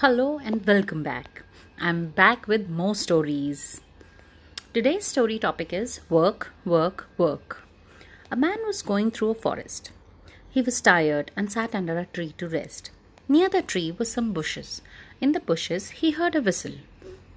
Hello and welcome back. I'm back with more stories. Today's story topic is work, work, work. A man was going through a forest. He was tired and sat under a tree to rest. Near the tree were some bushes. In the bushes, he heard a whistle.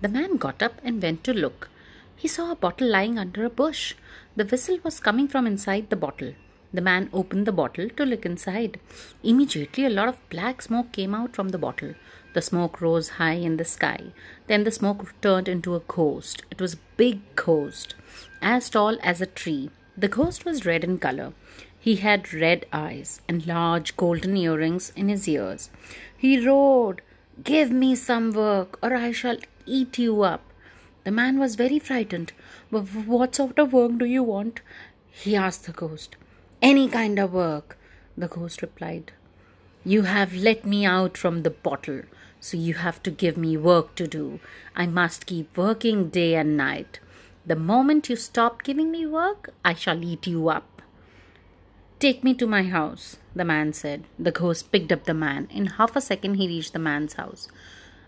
The man got up and went to look. He saw a bottle lying under a bush. The whistle was coming from inside the bottle. The man opened the bottle to look inside. Immediately, a lot of black smoke came out from the bottle. The smoke rose high in the sky. Then the smoke turned into a ghost. It was a big ghost, as tall as a tree. The ghost was red in color. He had red eyes and large golden earrings in his ears. He roared, Give me some work, or I shall eat you up. The man was very frightened. But what sort of work do you want? he asked the ghost. Any kind of work, the ghost replied. You have let me out from the bottle, so you have to give me work to do. I must keep working day and night. The moment you stop giving me work, I shall eat you up. Take me to my house, the man said. The ghost picked up the man. In half a second, he reached the man's house.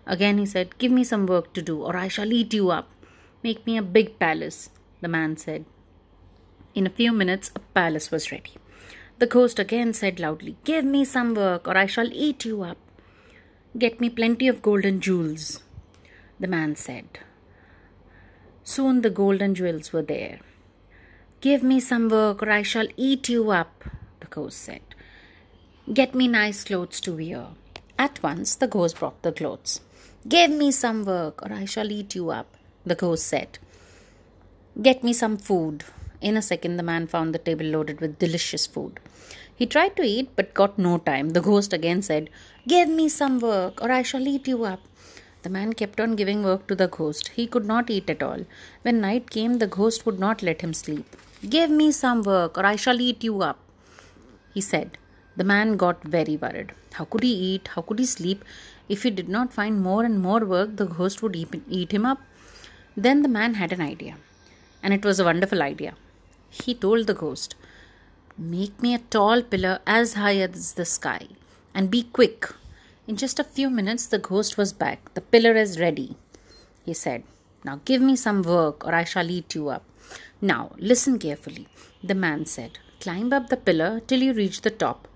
Again, he said, Give me some work to do, or I shall eat you up. Make me a big palace, the man said. In a few minutes, a palace was ready. The ghost again said loudly, Give me some work, or I shall eat you up. Get me plenty of golden jewels, the man said. Soon the golden jewels were there. Give me some work, or I shall eat you up, the ghost said. Get me nice clothes to wear. At once the ghost brought the clothes. Give me some work, or I shall eat you up, the ghost said. Get me some food. In a second, the man found the table loaded with delicious food. He tried to eat but got no time. The ghost again said, Give me some work, or I shall eat you up. The man kept on giving work to the ghost. He could not eat at all. When night came, the ghost would not let him sleep. Give me some work, or I shall eat you up, he said. The man got very worried. How could he eat? How could he sleep? If he did not find more and more work, the ghost would eat him up. Then the man had an idea, and it was a wonderful idea. He told the ghost, Make me a tall pillar as high as the sky, and be quick. In just a few minutes, the ghost was back. The pillar is ready, he said. Now give me some work, or I shall eat you up. Now listen carefully, the man said. Climb up the pillar till you reach the top.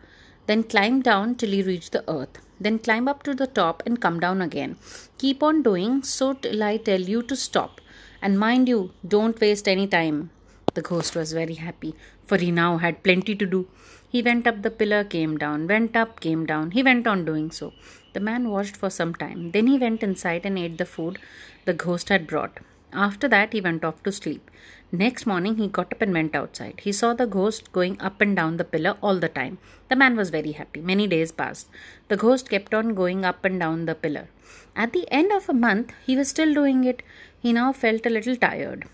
Then climb down till you reach the earth. Then climb up to the top and come down again. Keep on doing so till I tell you to stop. And mind you, don't waste any time. The ghost was very happy, for he now had plenty to do. He went up the pillar, came down, went up, came down. He went on doing so. The man watched for some time. Then he went inside and ate the food the ghost had brought. After that, he went off to sleep. Next morning, he got up and went outside. He saw the ghost going up and down the pillar all the time. The man was very happy. Many days passed. The ghost kept on going up and down the pillar. At the end of a month, he was still doing it. He now felt a little tired.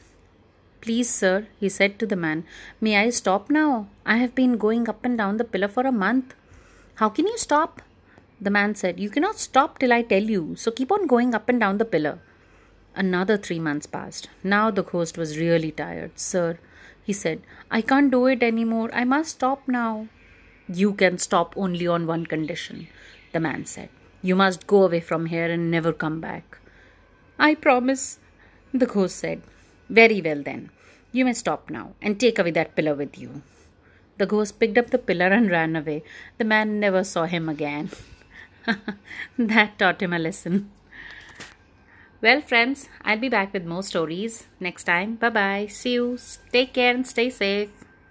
Please, sir, he said to the man, may I stop now? I have been going up and down the pillar for a month. How can you stop? The man said, You cannot stop till I tell you, so keep on going up and down the pillar. Another three months passed. Now the ghost was really tired. Sir, he said, I can't do it anymore. I must stop now. You can stop only on one condition, the man said. You must go away from here and never come back. I promise, the ghost said. Very well then. You may stop now and take away that pillar with you. The ghost picked up the pillar and ran away. The man never saw him again. that taught him a lesson. Well, friends, I'll be back with more stories next time. Bye bye. See you. Take care and stay safe.